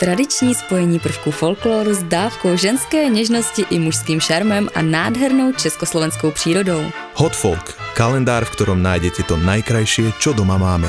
Tradiční spojení prvků folkloru s dávkou ženské něžnosti i mužským šarmem a nádhernou československou přírodou. Hot Folk, kalendár, v ktorom nájdete to najkrajšie, čo doma máme.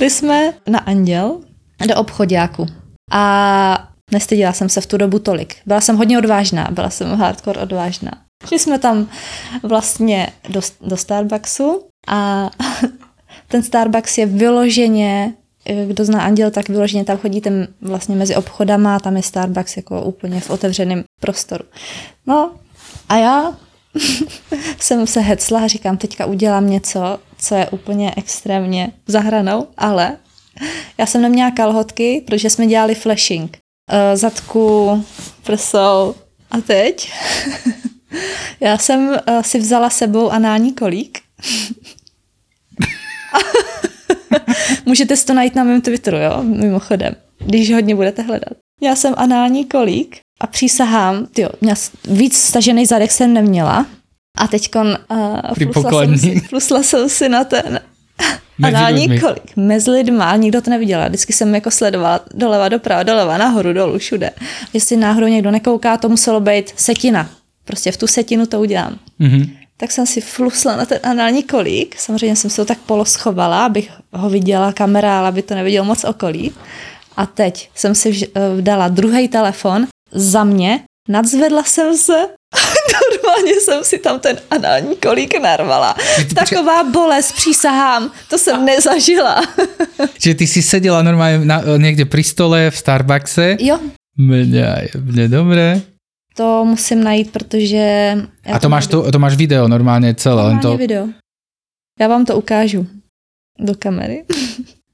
Šli jsme na Anděl do obchodáku a nestydila jsem se v tu dobu tolik. Byla jsem hodně odvážná, byla jsem hardcore odvážná. Šli jsme tam vlastně do, do Starbucksu a ten Starbucks je vyloženě, kdo zná Anděl, tak vyloženě tam chodíte vlastně mezi obchodama a tam je Starbucks jako úplně v otevřeném prostoru. No a já jsem se hecla a říkám, teďka udělám něco, co je úplně extrémně zahranou, ale já jsem neměla kalhotky, protože jsme dělali flashing. Uh, zadku, prsou a teď já jsem uh, si vzala sebou anální kolík. Můžete si to najít na mém Twitteru, jo, mimochodem, když hodně budete hledat. Já jsem anální kolík a přísahám, měla víc stažený zadek jsem neměla a teď uh, plusla, jsem si, plusla jsem si na ten anální kolik mezi lidma, nikdo to neviděla. Vždycky jsem jako sledovala doleva, doprava, doleva, nahoru, dolů, všude. Jestli náhodou někdo nekouká, to muselo být setina. Prostě v tu setinu to udělám. Mm-hmm. Tak jsem si flusla na ten anální kolík. Samozřejmě jsem se to tak poloschovala, abych ho viděla kamera, ale aby to neviděl moc okolí. A teď jsem si dala druhý telefon za mě, nadzvedla jsem se normálně jsem si tam ten anální kolík narvala. Taková bolest, přísahám, to jsem nezažila. Čiže ty si seděla normálně na, někde při stole v Starbuckse? Jo. Mne, mne dobré. To musím najít, protože... A to, máš, to, to máš video normálně celé? Normálně to... video. Já vám to ukážu do kamery.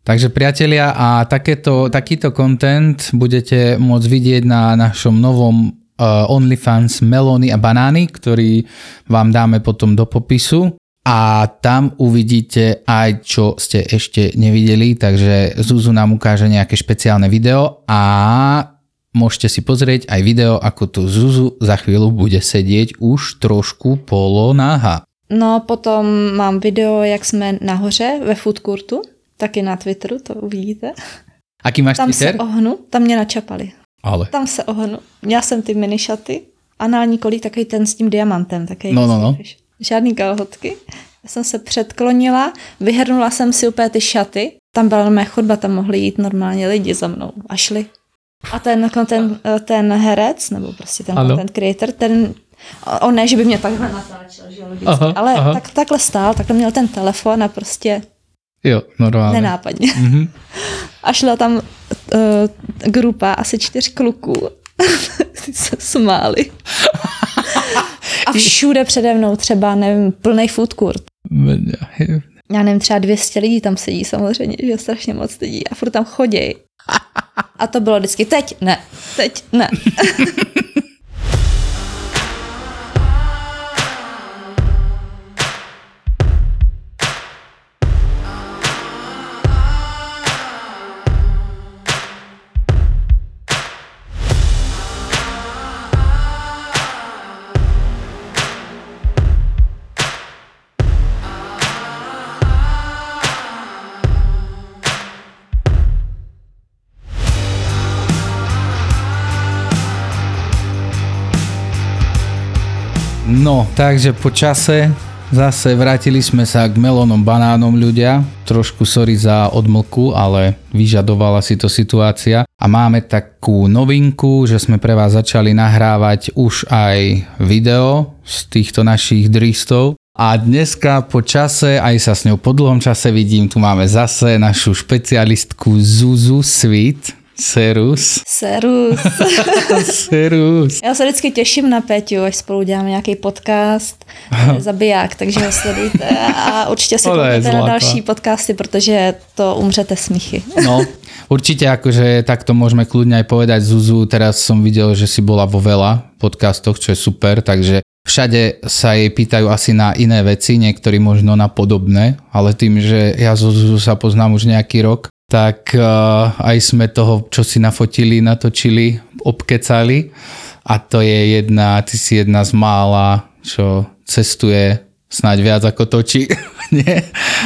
Takže priatelia, a takéto, takýto content budete môcť vidieť na našom novom OnlyFans melóny a banány, ktorý vám dáme potom do popisu a tam uvidíte aj, čo ste ešte nevideli, takže Zuzu nám ukáže nejaké špeciálne video a môžete si pozrieť aj video, ako tu Zuzu za chvíľu bude sedieť už trošku polonáha. No potom mám video, jak jsme nahoře ve food courtu taky na Twitteru, to uvidíte. Aký máš tam Twitter? se ohnu, tam mě načapali. Ale. Tam se ohnu. Měla jsem ty mini šaty, anální kolík, takový ten s tím diamantem. Takový no, no, no. Žádný kalhotky. Já jsem se předklonila, vyhrnula jsem si úplně ty šaty. Tam byla mé chodba, tam mohli jít normálně lidi za mnou a šli. A ten, ten, ten herec, nebo prostě ten ano. content creator, ten on ne, že by mě takhle natáčel, že logicky, aha, ale aha. Tak, takhle stál, takhle měl ten telefon a prostě Jo, normálně. Nenápadně. Mm-hmm. A šla tam uh, grupa asi čtyř kluků. Ty se smáli. A všude přede mnou třeba, nevím, plný food court. Já nevím, třeba 200 lidí tam sedí samozřejmě, že strašně moc lidí a furt tam chodí. A to bylo vždycky, teď ne, teď ne. No, takže po čase zase vrátili sme sa k melónom banánom ľudia. Trošku sorry za odmlku, ale vyžadovala si to situácia. A máme takú novinku, že sme pre vás začali nahrávať už aj video z týchto našich dristov. A dneska po čase, aj sa s ňou po dlhom čase vidím, tu máme zase našu špecialistku Zuzu Sweet. Serus. Serus. Serus. Já se vždycky těším na Peťu, až spolu děláme nějaký podcast Zabiják, takže ho sledujte a určitě si koukněte na další podcasty, protože to umřete smíchy. no, Určite akože takto môžeme kľudne aj povedať Zuzu, teraz som videl, že si bola vo veľa podcastoch, čo je super, takže všade sa jej pýtajú asi na iné veci, niektorí možno na podobné, ale tým, že ja Zuzu sa poznám už nejaký rok, tak uh, aj sme toho, čo si nafotili, natočili, obkecali a to je jedna, ty si jedna z mála, čo cestuje snáď viac ako točí.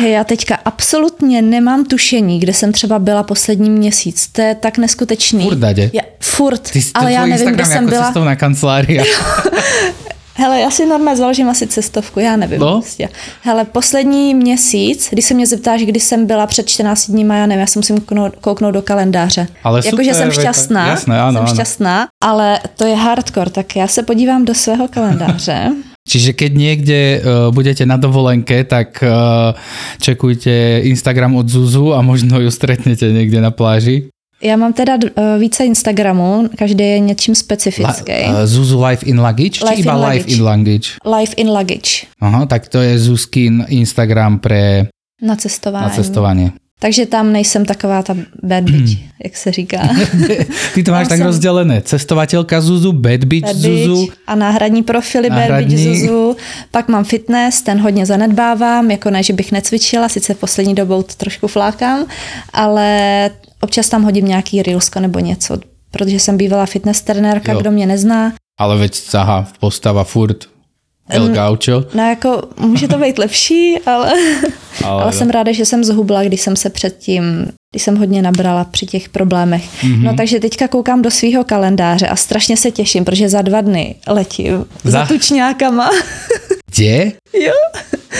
Hej, já teďka absolutně nemám tušení, kde jsem třeba byla poslední měsíc. To je tak neskutečný. Furt dade. Já, furt, Ty, ale já nevím, kde jsem byla. cestovná kancelária. Hele, já si normálně založím asi cestovku, já nevím. No. Prostě. Hele, poslední měsíc, když se mě zeptáš, kdy jsem byla před 14 dníma, já nevím, já si musím kouknout, kouknout do kalendáře. Ale Jakože jsem to- šťastná, jasné, áno, jsem áno. šťastná, ale to je hardcore, tak já se podívám do svého kalendáře. Čiže keď niekde uh, budete na dovolenke, tak uh, čekujte Instagram od Zuzu a možno ju stretnete niekde na pláži. Já mám teda uh, více Instagramů, každý je něčím specifický. uh, Zuzu Life in Luggage, Life či iba in Life Luggage. in Luggage? Life in luggage Aha, tak to je Zuzkin Instagram pre na cestování. na cestovanie. Takže tam nejsem taková ta bad bitch, jak se říká. Ty to máš Tam tak som- rozdelené. Cestovateľka Zuzu, Bad Bitch Bad Zuzu. a náhradní profily Bad Náhradní. bitch Zuzu. Pak mám fitness, ten hodně zanedbávám, jako ne, že bych necvičila, sice poslední dobou to trošku flákám, ale občas tam hodím nějaký reelsko nebo něco, protože jsem bývala fitness trenérka, Jo. kdo mě nezná. Ale veď saha, postava furt El Gaucho. No jako může to být lepší, ale, Ale, ale jsem ráda, že jsem zhubla, když jsem se předtím, když jsem hodně nabrala při těch problémech. Mhm. Mm-hmm. No takže teďka koukám do svého kalendáře a strašně se těším, protože za dva dny letím za, Za- tučňákama. Kde? jo.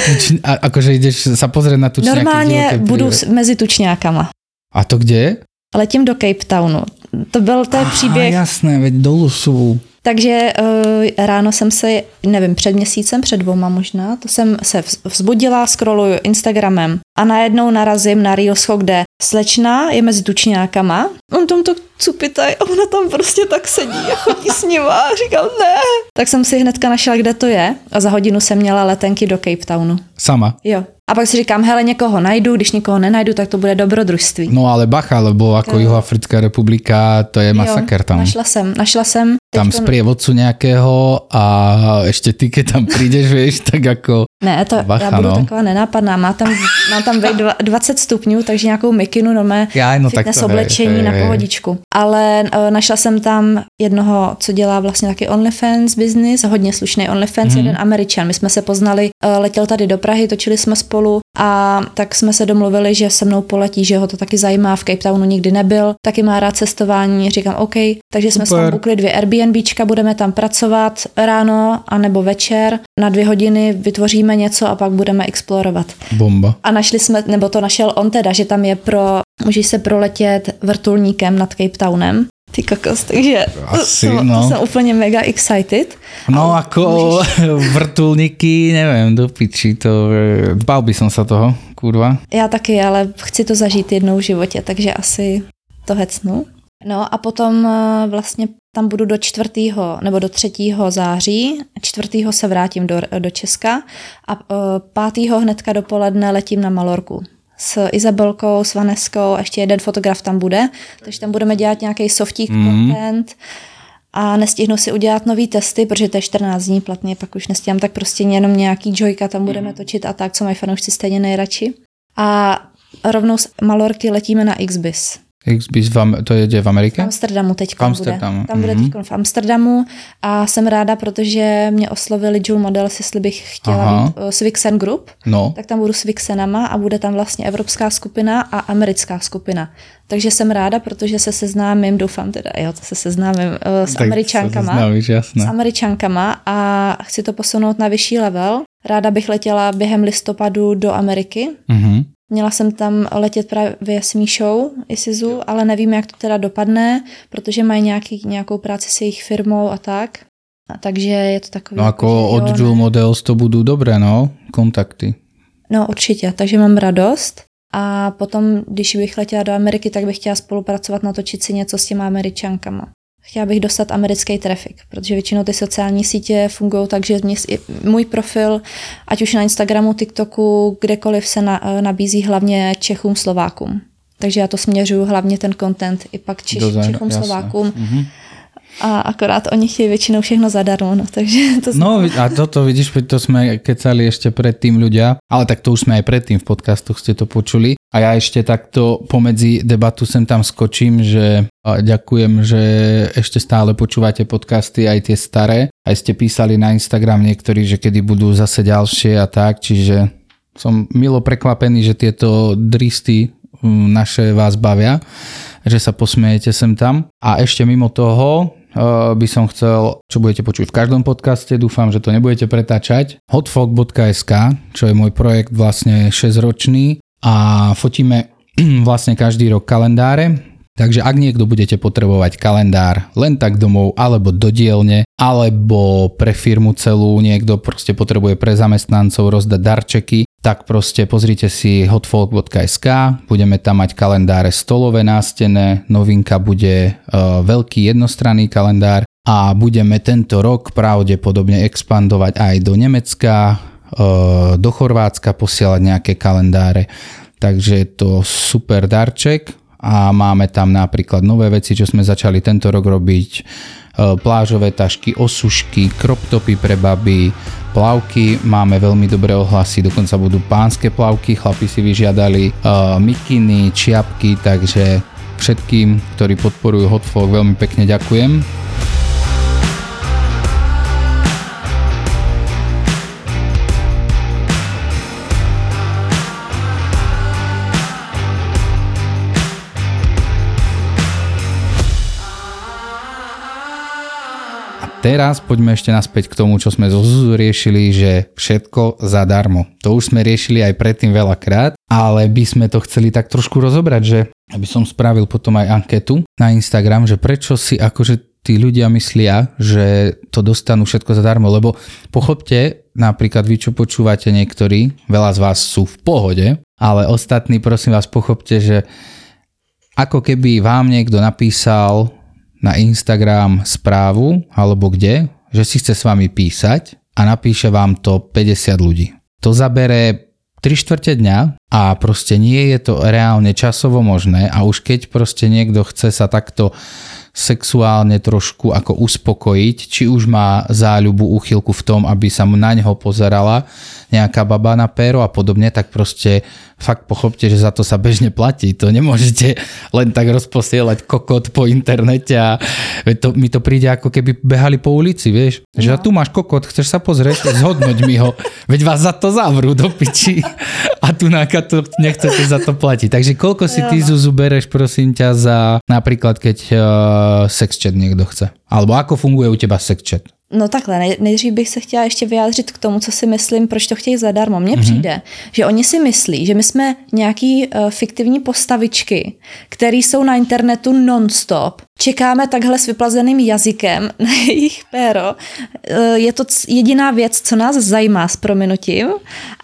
Tuč, a, akože ideš sa pozrieť na tučňaky Normálně budu s- mezi tučňákama. A to kde? Letím do Cape Townu. To byl to je příběh. Aha, jasné, veď dolu sú. Takže uh, ráno jsem se, nevím, před měsícem, před dvoma možná, to jsem se vz- vzbudila, scrolluju Instagramem a najednou narazím na Reelsko, kde slečna je mezi tučňákama, on tam to cupitaj a ona tam prostě tak sedí a chodí s ním a říkám ne. Tak jsem si hnedka našla, kde to je a za hodinu jsem měla letenky do Cape Townu. Sama. Jo. A pak si říkám, hele, někoho najdu, když někoho nenajdu, tak to bude dobrodružství. No ale bacha, lebo ako Juhoafrická republika, to je masaker tam. Našla jsem, našla jsem. Tam teďkon- sprievodcu nejakého a ešte ty, keď tam prídeš, vieš, tak ako... Ne, to Bacha, já budu no. taková nenápadná. Má tam, mám tam vejít dva- 20 stupňů, takže nějakou mikinu, no mé Já, no tak fitness to, hej, oblečení hej, na hej. pohodičku. Ale uh, našla jsem tam jednoho, co dělá vlastně taky OnlyFans business, hodně slušný OnlyFans, mm-hmm. jeden Američan. My jsme se poznali, uh, letěl tady do Prahy, točili jsme spolu a tak jsme se domluvili, že se mnou poletí, že ho to taky zajímá, v Cape Townu nikdy nebyl, taky má rád cestování, říkám OK, takže jsme Super. tam bukli dvě Airbnbčka, budeme tam pracovat ráno a nebo večer, na dvě hodiny vytvoříme něco a pak budeme explorovat. Bomba. A našli jsme, nebo to našel on teda, že tam je pro, můžeš se proletět vrtulníkem nad Cape Townem. Ty kokos, takže Asi, to, no. jsem úplně mega excited. No ako vrtulníky, neviem, do piči, to... Bál by som sa toho, kurva. Já taky, ale chci to zažít jednou v životě, takže asi to hecnu. No a potom eh, vlastně tam budu do čtvrtého nebo do třetího září, čtvrtého se vrátím do, do Česka a eh, pátého hnedka dopoledne letím na Malorku s Izabelkou, s Vaneskou a ještě jeden fotograf tam bude, takže tam budeme dělat nějaký softík Mhm. mm. content a nestihnu si udělat nový testy, protože to je 14 dní platně, pak už nestíhám, tak prostě jenom nějaký joyka tam budeme točit a tak, co mají fanoušci stejně nejradši. A rovnou z Malorky letíme na XBIS. XBIS v, Am- to je v V Amerike? Amsterdamu teď V Amsterdamu, bude. Tam bude mhm. teď v Amsterdamu a jsem ráda, protože mě oslovili Jewel Models, jestli bych chtěla Aha. být uh, Vixen Group, No. tak tam budu s Vixenama a bude tam vlastně evropská skupina a americká skupina. Takže jsem ráda, protože se seznámím, doufám teda, jo, to se seznámím uh, s Tak američankama. sa znávíš, jasné. s američankama a chci to posunout na vyšší level. Ráda bych letěla během listopadu do Ameriky. Mhm. Měla jsem tam letět právě s Míšou Isizu, ale nevím, jak to teda dopadne, protože mají nějaký, nějakou práci s jejich firmou a tak. A takže je to takový... No ako že od ne. Models to budú dobré, no, kontakty. No určitě, takže mám radost. A potom, když bych letěla do Ameriky, tak bych chtěla spolupracovat, natočit si něco s těma američankama. Chtěla bych dostat americký trafik, protože většinou ty sociální sítě fungují tak, že mě, můj profil, ať už na Instagramu, TikToku, kdekoliv se na, nabízí hlavně Čechům, Slovákům. Takže já to směřuju hlavně ten content i pak Češ, Čechům, jasné. Slovákům. Mhm. A akorát oni chtějí většinou všechno zadarmo, no, takže to No a toto vidíš, to sme kecali ešte predtým ľudia, ale tak to už sme aj predtým v podcastoch ste to počuli. A ja ešte takto pomedzi debatu sem tam skočím, že ďakujem, že ešte stále počúvate podcasty aj tie staré. Aj ste písali na Instagram niektorí, že kedy budú zase ďalšie a tak, čiže som milo prekvapený, že tieto dristy mm, naše vás bavia, že sa posmejete sem tam. A ešte mimo toho by som chcel, čo budete počuť v každom podcaste, dúfam, že to nebudete pretáčať, hotfog.sk, čo je môj projekt vlastne 6-ročný a fotíme vlastne každý rok kalendáre, Takže ak niekto budete potrebovať kalendár len tak domov alebo do dielne, alebo pre firmu celú niekto proste potrebuje pre zamestnancov rozdať darčeky, tak proste pozrite si hotfolk.sk, budeme tam mať kalendáre stolové nástené, novinka bude uh, veľký jednostranný kalendár a budeme tento rok pravdepodobne expandovať aj do Nemecka, uh, do Chorvátska posielať nejaké kalendáre. Takže je to super darček a máme tam napríklad nové veci, čo sme začali tento rok robiť, e, plážové tašky, osušky, kroptopy pre baby, plavky, máme veľmi dobré ohlasy, dokonca budú pánske plavky, chlapi si vyžiadali, uh, mikiny, čiapky, takže všetkým, ktorí podporujú Hotfog, veľmi pekne ďakujem. Teraz poďme ešte naspäť k tomu, čo sme zo Zuzu riešili, že všetko zadarmo. To už sme riešili aj predtým veľakrát, ale by sme to chceli tak trošku rozobrať, že aby som spravil potom aj anketu na Instagram, že prečo si akože tí ľudia myslia, že to dostanú všetko zadarmo, lebo pochopte, napríklad vy, čo počúvate niektorí, veľa z vás sú v pohode, ale ostatní prosím vás pochopte, že ako keby vám niekto napísal na Instagram správu alebo kde, že si chce s vami písať a napíše vám to 50 ľudí. To zabere 3 štvrte dňa a proste nie je to reálne časovo možné a už keď proste niekto chce sa takto sexuálne trošku ako uspokojiť, či už má záľubu, úchylku v tom, aby sa na neho pozerala nejaká baba na péro a podobne, tak proste fakt pochopte, že za to sa bežne platí. To nemôžete len tak rozposielať kokot po internete a to, mi to príde ako keby behali po ulici, vieš. Že a tu máš kokot, chceš sa pozrieť, zhodnoť mi ho. Veď vás za to zavrú do piči a tu náka to nechcete za to platiť. Takže koľko si ty Zuzu bereš, prosím ťa, za napríklad, keď uh, sexchat niekto chce? Alebo ako funguje u teba sexchat? No takhle, nej- nejdřív bych se chtěla ještě vyjádřit k tomu, co si myslím, proč to chtějí zadarmo. Mně mm-hmm. přijde, že oni si myslí, že my jsme nějaký uh, fiktivní postavičky, které jsou na internetu non-stop. Čekáme takhle s vyplazeným jazykem na jejich péro. Uh, je to c- jediná věc, co nás zajímá s prominutím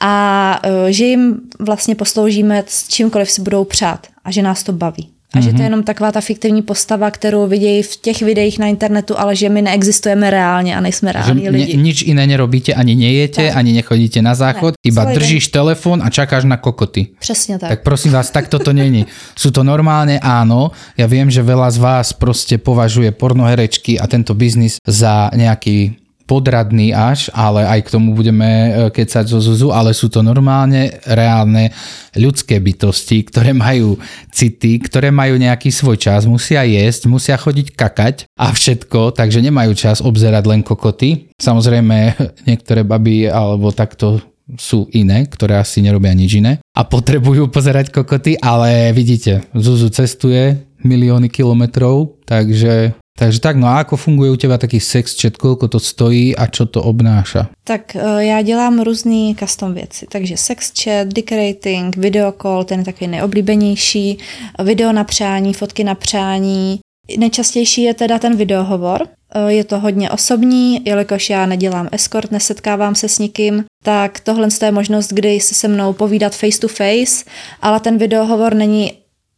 a uh, že jim vlastně posloužíme s čímkoliv si budou přát a že nás to baví. A že to je jenom taková ta fiktivní postava, kterou vidějí v těch videích na internetu, ale že my neexistujeme reálně a nejsme Že reální lidi. ne, nič iné nerobíte, ani nejete, Tak. ani nechodíte na záchod, Ne, iba celý den. držíš telefon a čakáš na kokoty. Přesně tak. Tak prosím vás, tak toto není. Sú to normálne áno. Ja viem, že veľa z vás proste považuje pornoherečky a tento biznis za nejaký podradný až, ale aj k tomu budeme e, kecať zo Zuzu, ale sú to normálne reálne ľudské bytosti, ktoré majú city, ktoré majú nejaký svoj čas, musia jesť, musia chodiť kakať a všetko, takže nemajú čas obzerať len kokoty. Samozrejme, niektoré baby alebo takto sú iné, ktoré asi nerobia nič iné a potrebujú pozerať kokoty, ale vidíte, Zuzu cestuje milióny kilometrov, takže Takže tak, no a ako funguje u teba taký sex chat, koľko to stojí a čo to obnáša? Tak eh, já dělám různé custom věci, takže sex chat, dick rating, video call, ten je takový nejoblíbenější, video na přání, fotky na přání. Nejčastější je teda ten videohovor. Eh, Je to hodně osobní, jelikož já nedělám escort, nesetkávám se s nikým, tak tohle je možnost, kdy si se mnou povídat face to face, ale ten videohovor není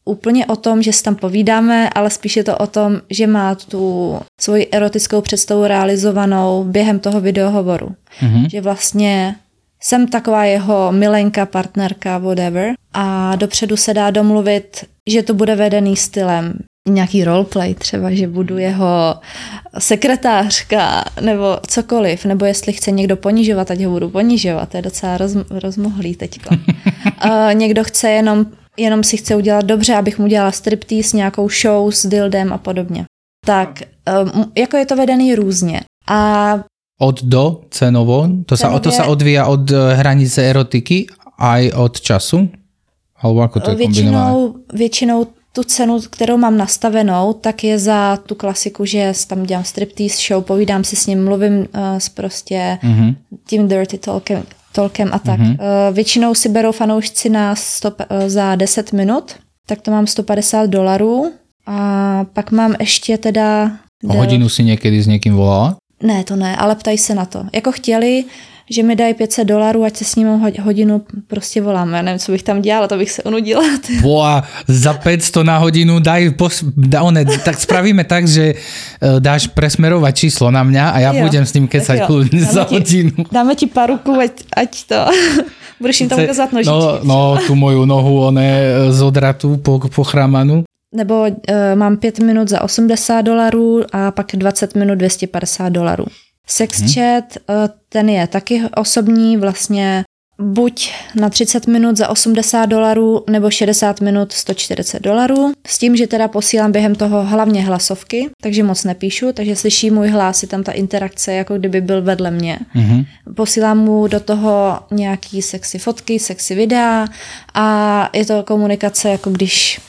úplně o tom, že si tam povídáme, ale spíš je to o tom, že má tu svoji erotickou představu realizovanou během toho videohovoru. Mhm. Že vlastně jsem taková jeho milenka, partnerka, whatever. A dopředu se dá domluvit, že to bude vedený stylem nějaký roleplay třeba, že budu jeho sekretářka nebo cokoliv, nebo jestli chce někdo ponižovat, ať ho budu ponižovat, to je docela roz, rozmohlý teďko. uh, někdo chce jenom, jenom si chce udělat dobře, abych mu dělala striptease, nějakou show s dildem a podobně. Tak, um, jako je to vedený různě. A od do cenovo? To sa, to sa odvíja od eh, hranice erotiky aj od času? Alebo ako to je většinou, většinou tu cenu, kterou mám nastavenou, tak je za tu klasiku, že tam dělám striptease show, povídám si s ním, mluvím uh, s prostě mm-hmm. tím dirty talkem, talkem a tak. Mm-hmm. Většinou si berou fanoušci na stop, uh, za 10 minut, tak to mám 150 dolarů a pak mám ještě teda... O hodinu si někdy s někým volala? Ne, to ne, ale ptají se na to. Jako chtěli, že mi dají 500 dolarů, ať se s ním hodinu prostě volám. Já nevím, co bych tam dělala, to bych se unudila. Boa, za 500 na hodinu daj, pos, da, one, tak spravíme tak, že uh, dáš presmerovat číslo na mě a já jo, budem s ním kecat za ti, hodinu. Dáme ti paruku, ať, ať to... Budeš jim tam ukázat nožičky. No, no, tu moju nohu, one eh, z odratu po, po chrámanu. Nebo uh, mám 5 minut za 80 dolarů a pak 20 minut 250 dolarů. Sex hmm. chat, eh, ten je taky osobní, vlastně buď na 30 minut za 80 dolarů nebo 60 minut 140 dolarů. S tím, že teda posílám během toho hlavně hlasovky, takže moc nepíšu, takže slyší můj hlas, je tam ta interakce, jako kdyby byl vedle mě. Mm-hmm. Posílám mu do toho nějaký sexy fotky, sexy videa a je to komunikace, jako když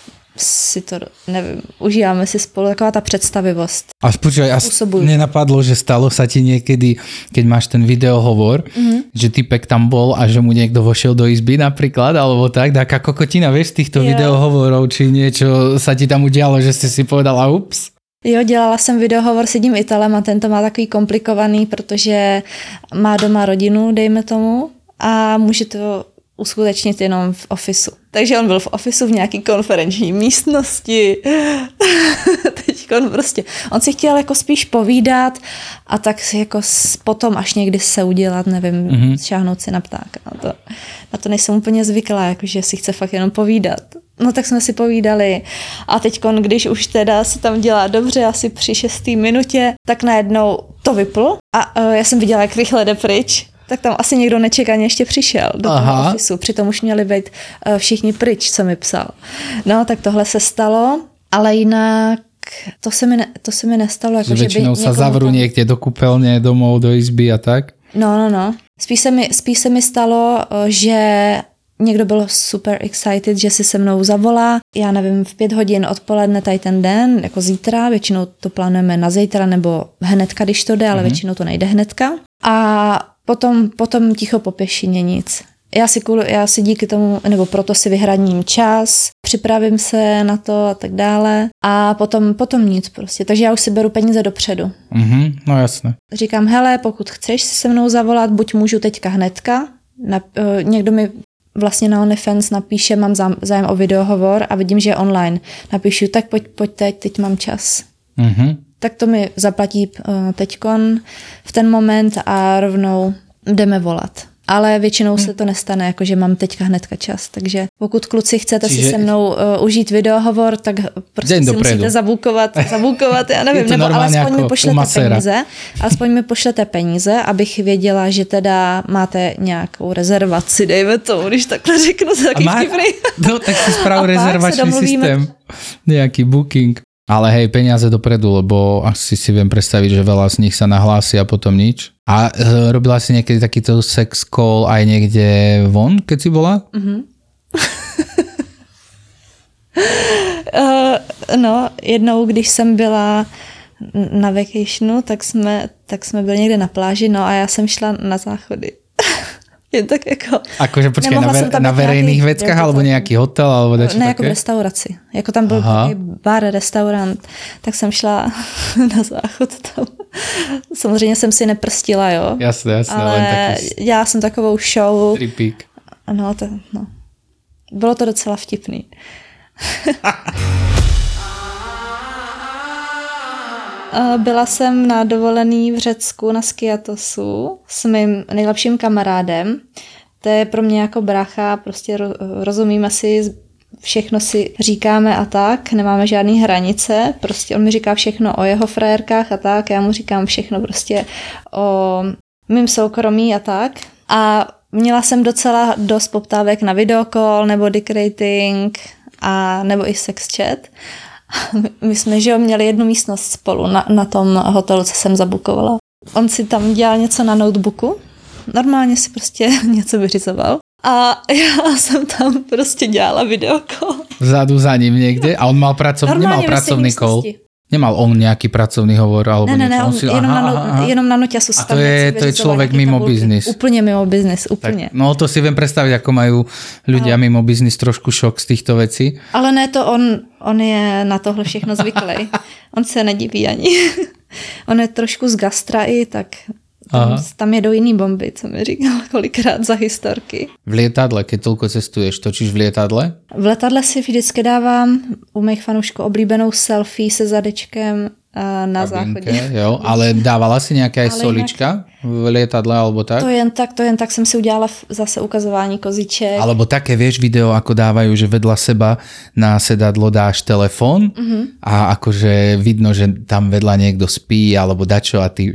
si to, nevím, užíváme si spolu, taková ta představivost. A počkaj, a nenapadlo, že stalo sa ti niekedy, keď máš ten videohovor, mm-hmm. že typek tam bol a že mu niekto vošiel do izby napríklad, alebo tak, taká kokotina, vieš, týchto yeah. videohovorov, či niečo sa ti tam udialo, že si si povedala ups? Jo, dělala jsem videohovor s jedním Italem a ten to má takový komplikovaný, protože má doma rodinu, dejme tomu, a může to uskutečnit jenom v ofisu. Takže on byl v ofisu v nějaký konferenční místnosti. Teď on prostě, on si chtěl jako spíš povídat a tak si jako potom až někdy se udělat, nevím, mm-hmm. šáhnout si na ptáka. Na to, na to nejsem úplně zvyklá, jakože si chce fakt jenom povídat. No tak jsme si povídali a teď, když už teda se tam dělá dobře, asi při šestý minutě, tak najednou to vypl a uh, já jsem viděla, jak rychle jde pryč tak tam asi někdo nečekaně ještě přišel do Aha. toho ofisu. Přitom už měli být uh, všichni pryč, co mi psal. No, tak tohle se stalo, ale jinak to se mi, ne, to se mi nestalo. Jako, že většinou se zavru tam... někde do kupelně, domů, do izby a tak? No, no, no. Spíš se mi, spíš se mi stalo, eh, že někdo byl super excited, že si se mnou zavolá. Já nevím, v pět hodin odpoledne tady ten den, jako zítra, většinou to plánujeme na zítra nebo hnedka, když to jde, ale mm-hmm. většinou to nejde hnedka. A Potom, potom ticho po pěšině nic. Já si, já si díky tomu, nebo proto si vyhradím čas, připravím se na to a tak dále a potom, potom nic prostě. Takže já už si beru peníze dopředu. Mm-hmm, no jasně. Říkám, hele, pokud chceš se mnou zavolat, buď můžu teďka hnedka, na, uh, někdo mi vlastně na OnlyFans napíše, mám zájem o videohovor a vidím, že je online. Napíšu, tak pojď, pojď teď, teď mám čas. Mm-hmm tak to mi zaplatí uh, teďkon v ten moment a rovnou jdeme volat. Ale většinou se to nestane, jakože mám teďka hnedka čas. Takže pokud kluci chcete Čiže... si se mnou uh, užít videohovor, tak prostě Den si dopredu. musíte zabukovat, zabukovat, já nevím, nebo alespoň jako mi pošlete peníze, alespoň mi pošlete peníze, abych věděla, že teda máte nějakou rezervaci, dejme to, když takhle řeknu, za má... No, tak si sprav rezervační systém, nějaký booking. Ale hej, peniaze dopredu, lebo asi si viem predstaviť, že veľa z nich sa nahlási a potom nič. A e, robila si niekedy takýto sex call aj niekde von, keď si bola? Mm-hmm. uh, no, jednou, když jsem byla na vacationu, tak jsme, tak jsme byli někde na pláži, no a já jsem šla na záchody. Jen tak jako... Akože počkej, na, ver, na verejných veckách, alebo nějaký hotel, alebo Ne, také? jako v restauraci. Jako tam byl bar, restaurant, tak jsem šla na záchod tam. Samozřejmě jsem si neprstila, jo. Jasně, jasně. Ale taky... já jsem takovou show. Tripík. No, to, no. Bylo to docela vtipný. Byla jsem na dovolený v Řecku na Skiatosu s mým nejlepším kamarádem. To je pro mě jako brácha, prostě rozumíme si všechno si říkáme a tak, nemáme žádné hranice, prostě on mi říká všechno o jeho frajerkách a tak, já mu říkám všechno prostě o mým soukromí a tak. A měla jsem docela dost poptávek na videokol nebo dick rating a nebo i sex chat. My jsme, že jo, měli jednu místnost spolu na, na tom hotelu, co jsem zabukovala. On si tam dělal něco na notebooku, normálně si prostě něco vyřizoval. A já jsem tam prostě dělala videokol. Vzadu za ním někde a on mal pracovný, nemal pracovný kol. Nemal on nějaký pracovný hovor alebo Ne, ne, ne, niečo? on, si, jenom, aha, na, no, aha, jenom na noťasu A to je- to je člověk mimo biznis. Úplně mimo biznis, Tak, úplně. no to si viem predstaviť, ako majú ľudia mimo biznis trošku šok z týchto vecí. Ale ne, to on, on je na tohle všechno zvyklý. on se nediví ani. on je trošku z gastra i, tak tam, Aha. tam jedou jiný bomby, co mi říkal kolikrát za historky. V lietadle, keď toľko cestuješ, točíš v lietadle? V letadle si vždycky dávám u mých fanoušků oblíbenou selfie se zadečkem na záchodě. Jo, ale dávala si nejaké aj Ale solička v lietadle alebo tak? To jen tak, to jen tak jsem si udělala zase ukazování koziček. Alebo také, vieš, video, ako dávajú, že vedľa seba na sedadlo dáš telefón Mhm. a akože vidno, že tam vedľa niekto spí alebo dačo a ty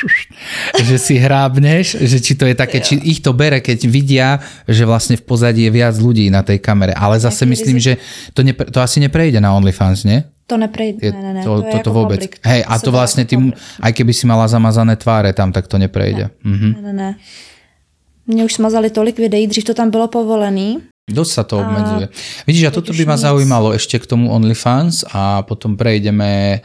že si hrábneš, že či to je také, či ich to bere, keď vidia, že vlastne v pozadí je viac ľudí na tej kamere. Ale zase Jaký myslím, že to, nepre, to asi neprejde na OnlyFans, nie? To neprejde, Je ne, ne, ne. to, to je toto jako vôbec. public. Hej, a to vlastne jako public. aj keby si mala zamazané tváre tam, tak to neprejde. Mhm. Ne, ne, ne. Mě už smazali tolik videí, dřív to tam bylo povolený. Dosť sa to A obmedzuje. Vidíš, a toto by ma nic. zaujímalo ešte k tomu OnlyFans a potom prejdeme,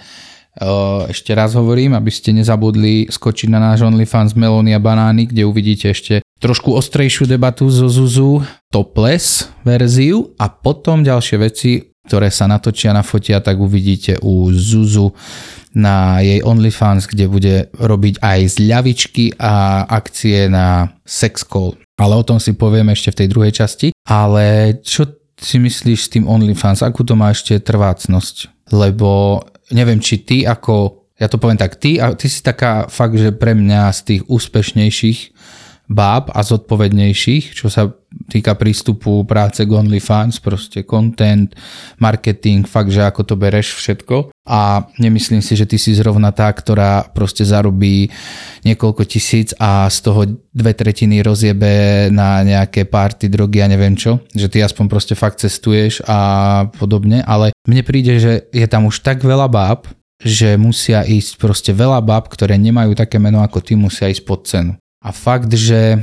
uh, ešte raz hovorím, aby ste nezabudli skočiť na náš OnlyFans Melóny a banány, kde uvidíte ešte trošku ostrejšiu debatu zo Zuzu, topless verziu a potom ďalšie veci, ktoré sa natočia na fotia, tak uvidíte u Zuzu na jej OnlyFans, kde bude robiť aj zľavičky a akcie na sex call. Ale o tom si povieme ešte v tej druhej časti. Ale čo si myslíš s tým OnlyFans? Akú to má ešte trvácnosť? Lebo neviem, či ty ako, ja to poviem tak, ty, a ty si taká fakt, že pre mňa z tých úspešnejších báb a zodpovednejších, čo sa týka prístupu práce k OnlyFans, proste content, marketing, fakt, že ako to bereš všetko. A nemyslím si, že ty si zrovna tá, ktorá proste zarobí niekoľko tisíc a z toho dve tretiny rozjebe na nejaké party, drogy a neviem čo. Že ty aspoň proste fakt cestuješ a podobne. Ale mne príde, že je tam už tak veľa báb, že musia ísť proste veľa báb, ktoré nemajú také meno ako ty, musia ísť pod cenu. A fakt, že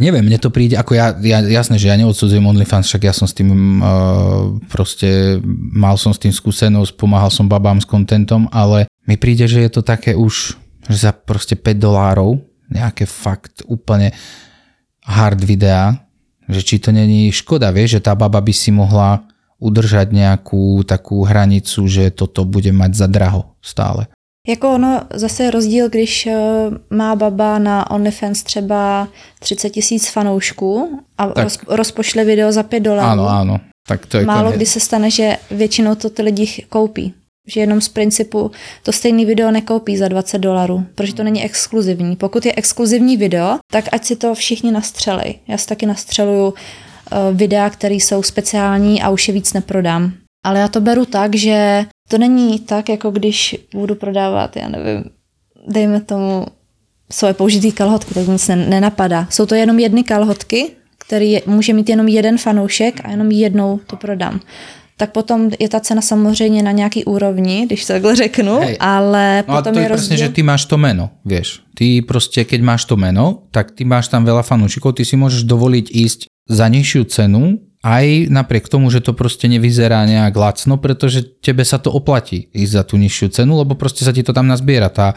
neviem, mne to príde, ako ja, ja jasné, že ja neodsudzujem OnlyFans, však ja som s tým uh, proste, mal som s tým skúsenosť, pomáhal som babám s kontentom, ale mi príde, že je to také už, že za proste 5 dolárov, nejaké fakt úplne hard videá, že či to není škoda, vieš, že tá baba by si mohla udržať nejakú takú hranicu, že toto bude mať za draho stále. Jako ono zase je rozdíl, když eh, má baba na OnlyFans třeba 30 tisíc fanoušků a Tak. roz, rozpošle video za 5 dolarů. Áno, áno. Tak to je Málo koniec. kdy se stane, že většinou to ty lidi koupí. Že jenom z principu to stejný video nekoupí za 20 dolarů, protože to není exkluzivní. Pokud je exkluzivní video, tak ať si to všichni nastřelej. Já si taky nastřeluju eh, videa, které jsou speciální a už je víc neprodám. Ale já to beru tak, že to není tak, jako když budu prodávat, já nevím, dejme tomu svoje použitý kalhotky, tak nic ne- nenapadá. Jsou to jenom jedny kalhotky, který je, může mít jenom jeden fanoušek a jenom jednou to prodám. Tak potom je ta cena samozřejmě na nějaký úrovni, když to takhle řeknu, Hej. ale No a potom to je je presne, rozdíl. že ty máš to meno, vieš. Ty proste, keď máš to meno, tak ty máš tam veľa fanúšikov, ty si môžeš dovoliť ísť za nižšiu cenu, aj napriek tomu, že to proste nevyzerá nejak lacno, pretože tebe sa to oplatí ísť za tú nižšiu cenu, lebo proste sa ti to tam nazbiera. Tá,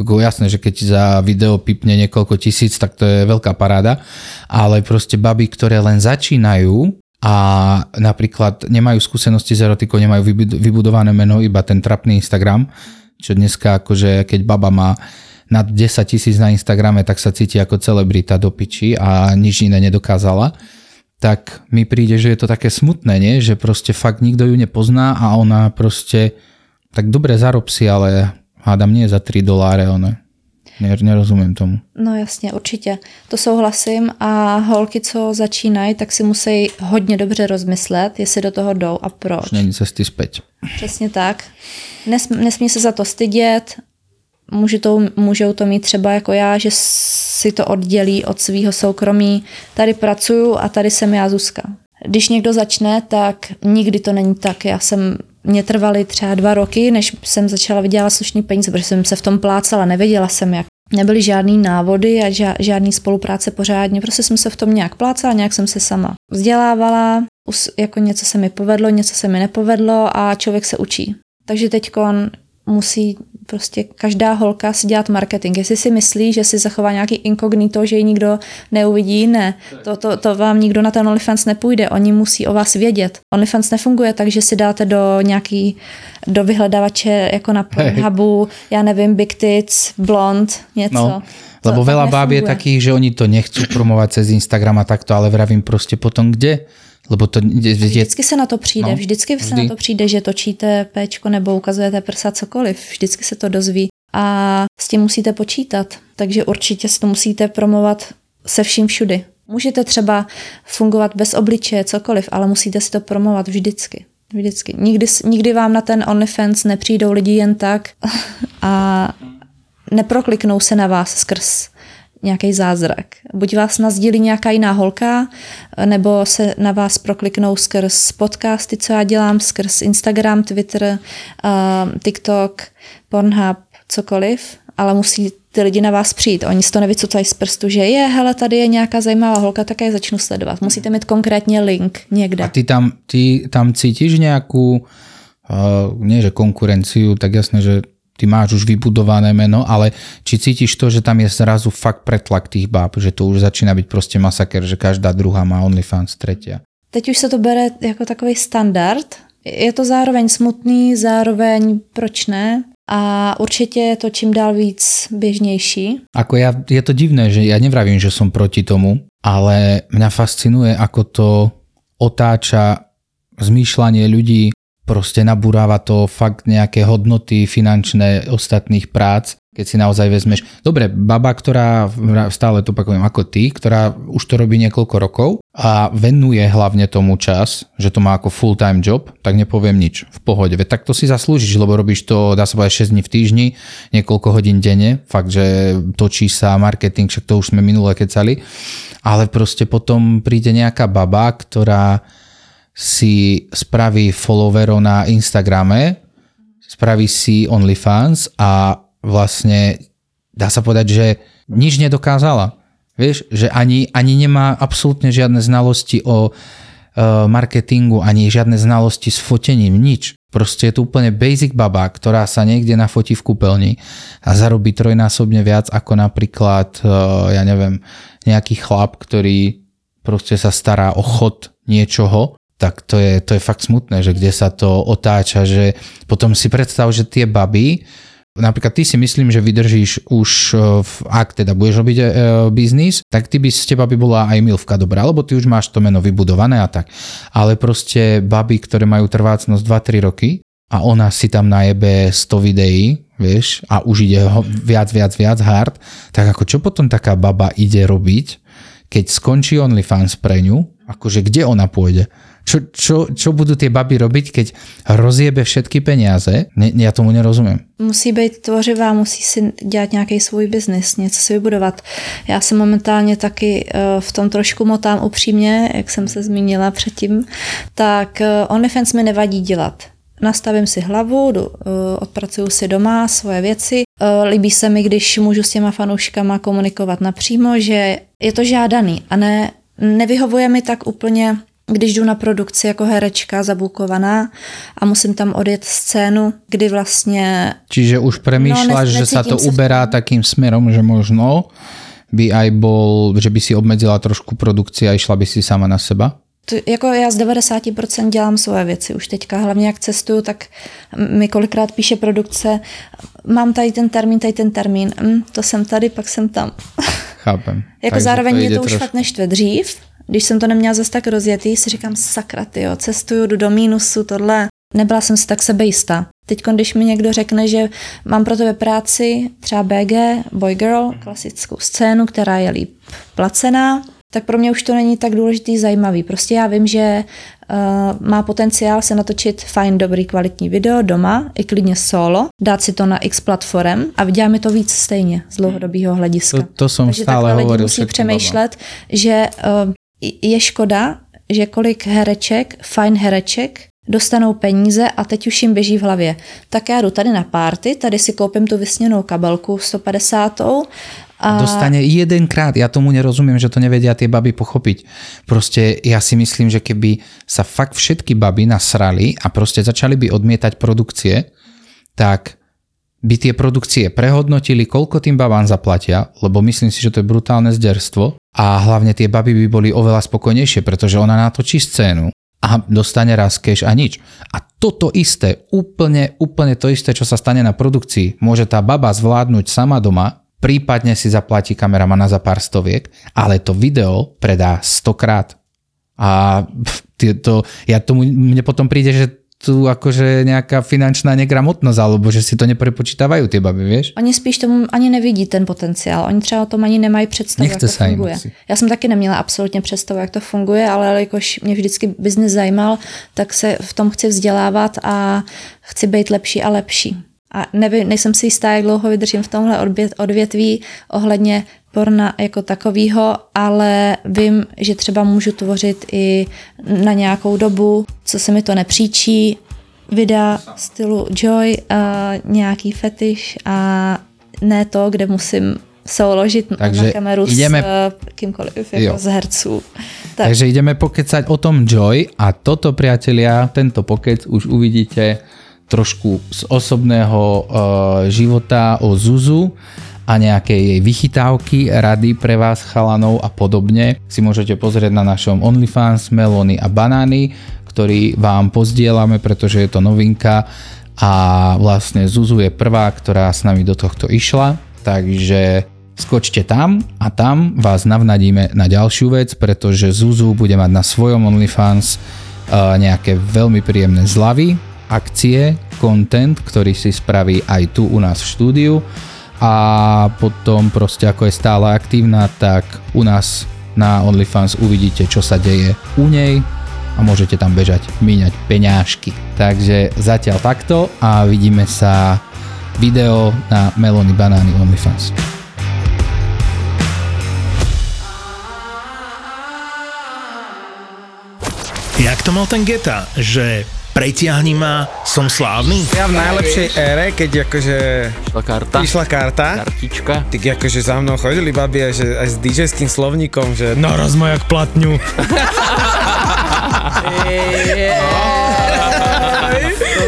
jasné, že keď za video pipne niekoľko tisíc, tak to je veľká paráda, ale proste baby, ktoré len začínajú a napríklad nemajú skúsenosti s erotikou, nemajú vybud- vybudované meno, iba ten trapný Instagram, čo dneska akože keď baba má nad 10 tisíc na Instagrame, tak sa cíti ako celebrita do piči a nič iné nedokázala, tak mi príde, že je to také smutné, nie? že proste fakt nikto ju nepozná a ona proste tak dobre zarob si, ale hádam nie za 3 doláre, one. nerozumím tomu. No jasně, určitě. To souhlasím a holky, co začínají, tak si musí hodně dobře rozmyslet, jestli do toho jdou a proč. Už není cesty zpět. Přesně tak. Nes, nesmí se za to stydět, můžou to, můžou to mít třeba jako já, že si to oddělí od svého soukromí. Tady pracuju a tady jsem já Zuzka. Když někdo začne, tak nikdy to není tak. Já jsem, mě trvaly třeba dva roky, než jsem začala vydělat slušný peníze, protože jsem se v tom plácala, nevěděla jsem jak. Nebyly žádný návody a žádný spolupráce pořádně, prostě jsem se v tom nějak plácala, nějak jsem se sama vzdělávala, jako něco se mi povedlo, něco se mi nepovedlo a člověk se učí. Takže teď musí prostě každá holka si dělat marketing. Jestli si myslí, že si zachová nějaký inkognito, že ji nikdo neuvidí, ne. To, to, to vám nikdo na ten OnlyFans nepůjde. Oni musí o vás vědět. OnlyFans nefunguje tak, že si dáte do nějaký do vyhledavače jako na Pornhubu, já nevím, Big Tits, Blond, něco. No. Lebo veľa báb je takých, že oni to nechcú promovať cez Instagram a takto, ale vravím prostě potom kde? Lebo to, je, vždycky se na to přijde, no, vždycky vždy. se na to přijde, že točíte péčko nebo ukazujete prsa cokoliv, vždycky se to dozví a s tím musíte počítat, takže určitě si to musíte promovat se vším všudy. Můžete třeba fungovat bez obličeje, cokoliv, ale musíte si to promovat vždycky. Vždycky. Nikdy, nikdy vám na ten OnlyFans nepřijdou lidi jen tak a neprokliknou se na vás skrz nějaký zázrak. Buď vás nazdílí nějaká jiná holka, nebo se na vás prokliknou skrz podcasty, co já dělám, skrz Instagram, Twitter, TikTok, Pornhub, cokoliv, ale musí ty lidi na vás přijít. Oni si to nevycucají z prstu, že je, hele, tady je nějaká zajímavá holka, tak je začnu sledovat. Musíte mít konkrétně link někde. A ty tam, ty tam cítíš nějakou, uh, nie že konkurenciu, tak jasné, že ty máš už vybudované meno, ale či cítiš to, že tam je zrazu fakt pretlak tých báb, že to už začíná být prostě masaker, že každá druhá má OnlyFans, tretia. Teď už se to bere jako takový standard. Je to zároveň smutný, zároveň proč ne? A určitě je to čím dál víc běžnější. Ako ja, je to divné, že ja nevravím, že som proti tomu, ale mňa fascinuje, ako to otáča zmýšľanie ľudí proste nabúráva to fakt nejaké hodnoty finančné ostatných prác, keď si naozaj vezmeš, dobre, baba, ktorá, stále to opakujem ako ty, ktorá už to robí niekoľko rokov a venuje hlavne tomu čas, že to má ako full-time job, tak nepoviem nič, v pohode. Veď tak to si zaslúžiš, lebo robíš to, dá sa povedať, 6 dní v týždni, niekoľko hodín denne, fakt, že točí sa marketing, však to už sme minule kecali, ale proste potom príde nejaká baba, ktorá si spraví followerov na Instagrame, spraví si OnlyFans a vlastne dá sa povedať, že nič nedokázala. Vieš, že ani, ani nemá absolútne žiadne znalosti o uh, marketingu, ani žiadne znalosti s fotením, nič. Proste je to úplne basic baba, ktorá sa niekde nafotí v kúpeľni a zarobí trojnásobne viac ako napríklad, uh, ja neviem, nejaký chlap, ktorý proste sa stará o chod niečoho tak to je, to je fakt smutné, že kde sa to otáča, že potom si predstav, že tie baby, napríklad ty si myslím, že vydržíš už, e, v, ak teda budeš robiť e, biznis, tak ty by z teba by bola aj milvka dobrá, lebo ty už máš to meno vybudované a tak. Ale proste baby, ktoré majú trvácnosť 2-3 roky a ona si tam najebe 100 videí, vieš, a už ide ho viac, viac, viac hard, tak ako čo potom taká baba ide robiť, keď skončí OnlyFans pre ňu, akože kde ona pôjde? Čo, čo, čo budú tie baby robiť, keď rozjebe všetky peniaze? Ne, ja tomu nerozumím. Musí být tvořivá, musí si dělat nějaký svůj biznis, něco si vybudovat. Já se momentálně taky eh, v tom trošku motám upřímně, jak jsem se zmínila předtím, tak eh, OnlyFans mi nevadí dělat. Nastavím si hlavu, jdu, eh, odpracuju si doma svoje věci. Líbí se mi, když můžu s těma fanouškama komunikovat napřímo, že je to žádaný a ne, nevyhovuje mi tak úplně když jdu na produkci jako herečka zabukovaná a musím tam odjet scénu, kdy vlastně... Čiže už premýšľaš, no, že sa to uberá takým smerom, že možno by aj bol, že by si obmedzila trošku produkci a išla by si sama na seba? To, jako já z 90% dělám svoje věci už teďka, hlavně jak cestuju, tak mi kolikrát píše produkce, mám tady ten termín, tady ten termín, hm, to jsem tady, pak jsem tam. Chápem. jako Takže zároveň to mě to trošku. už fakt neštve dřív, když jsem to neměla zase tak rozjetý, si říkám, sakra, ty jo, cestuju, jdu do mínusu, tohle. Nebyla jsem si tak sebejistá. Teď, když mi někdo řekne, že mám pro tebe práci, třeba BG, Boy Girl, klasickou scénu, která je líp placená, tak pro mě už to není tak důležitý, zajímavý. Prostě já vím, že uh, má potenciál se natočit fajn, dobrý, kvalitní video doma, i klidně solo, dát si to na x platform a vydělá mi to víc stejně z dlouhodobého hlediska. To, to jsem Takže stále takhle lidi hovoril. musí přemýšlet, že uh, je škoda, že kolik hereček, fajn hereček, dostanou peníze a teď už jim běží v hlavě. Tak já jdu tady na párty, tady si koupím tu vysněnou kabelku 150 a Dostane jedenkrát, ja tomu nerozumiem, že to nevedia tie baby pochopiť. Proste ja si myslím, že keby sa fakt všetky baby nasrali a proste začali by odmietať produkcie, tak by tie produkcie prehodnotili, koľko tým babám zaplatia, lebo myslím si, že to je brutálne zderstvo a hlavne tie baby by boli oveľa spokojnejšie, pretože ona natočí scénu a dostane raz cash a nič. A toto isté, úplne, úplne to isté, čo sa stane na produkcii, môže tá baba zvládnuť sama doma, prípadne si zaplatí kameramana za pár stoviek, ale to video predá stokrát. A to, ja tomu, mne potom príde, že tu akože nejaká finančná negramotnosť, alebo že si to neprepočítavajú tie baby, vieš? Oni spíš tomu ani nevidí ten potenciál. Oni třeba o tom ani nemají představu, Nechce jak to jim funguje. Já jsem taky neměla absolutně představu, jak to funguje, ale jakož mě vždycky biznis zajímal, tak se v tom chci vzdělávat a chci být lepší a lepší. A nevím, nejsem si jistá, jak dlouho vydržím v tomhle odvětví ohledně porna jako takového, ale vím, že třeba můžu tvořit i na nějakou dobu, co se mi to nepříčí, videa stylu Joy, uh, nějaký fetiš a ne to, kde musím souložit Takže na kameru ideme- s uh, kýmkoliv jako Jo. z herců. Tak. Takže ideme pokecať o tom Joy a toto, priatelia, tento pokec už uvidíte trošku z osobného uh, života o Zuzu a nejaké jej vychytávky, rady pre vás chalanov a podobne si môžete pozrieť na našom OnlyFans, Melony a Banány, ktorý vám pozdielame, pretože je to novinka a vlastne Zuzu je prvá, ktorá s nami do tohto išla, takže skočte tam a tam vás navnadíme na ďalšiu vec, pretože Zuzu bude mať na svojom OnlyFans uh, nejaké veľmi príjemné zľavy, akcie, content, ktorý si spraví aj tu u nás v štúdiu a potom proste ako je stále aktívna, tak u nás na OnlyFans uvidíte, čo sa deje u nej a môžete tam bežať, míňať peňážky. Takže zatiaľ takto a vidíme sa video na Melony Banány OnlyFans. Jak to mal ten Geta, že pretiahni ma, som slávny? Ja v najlepšej ére, keď akože Išla karta. išla karta, Kartička. tak akože za mnou chodili babi aj, že, aj s DJ-ským slovníkom, že naraz ma jak platňu. To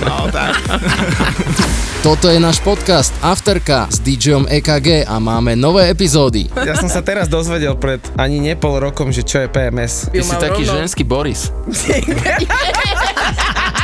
No tak. Toto je náš podcast Afterka s DJom EKG a máme nové epizódy. Ja som sa teraz dozvedel pred ani ne pol rokom, že čo je PMS. Ty si taký ženský Boris.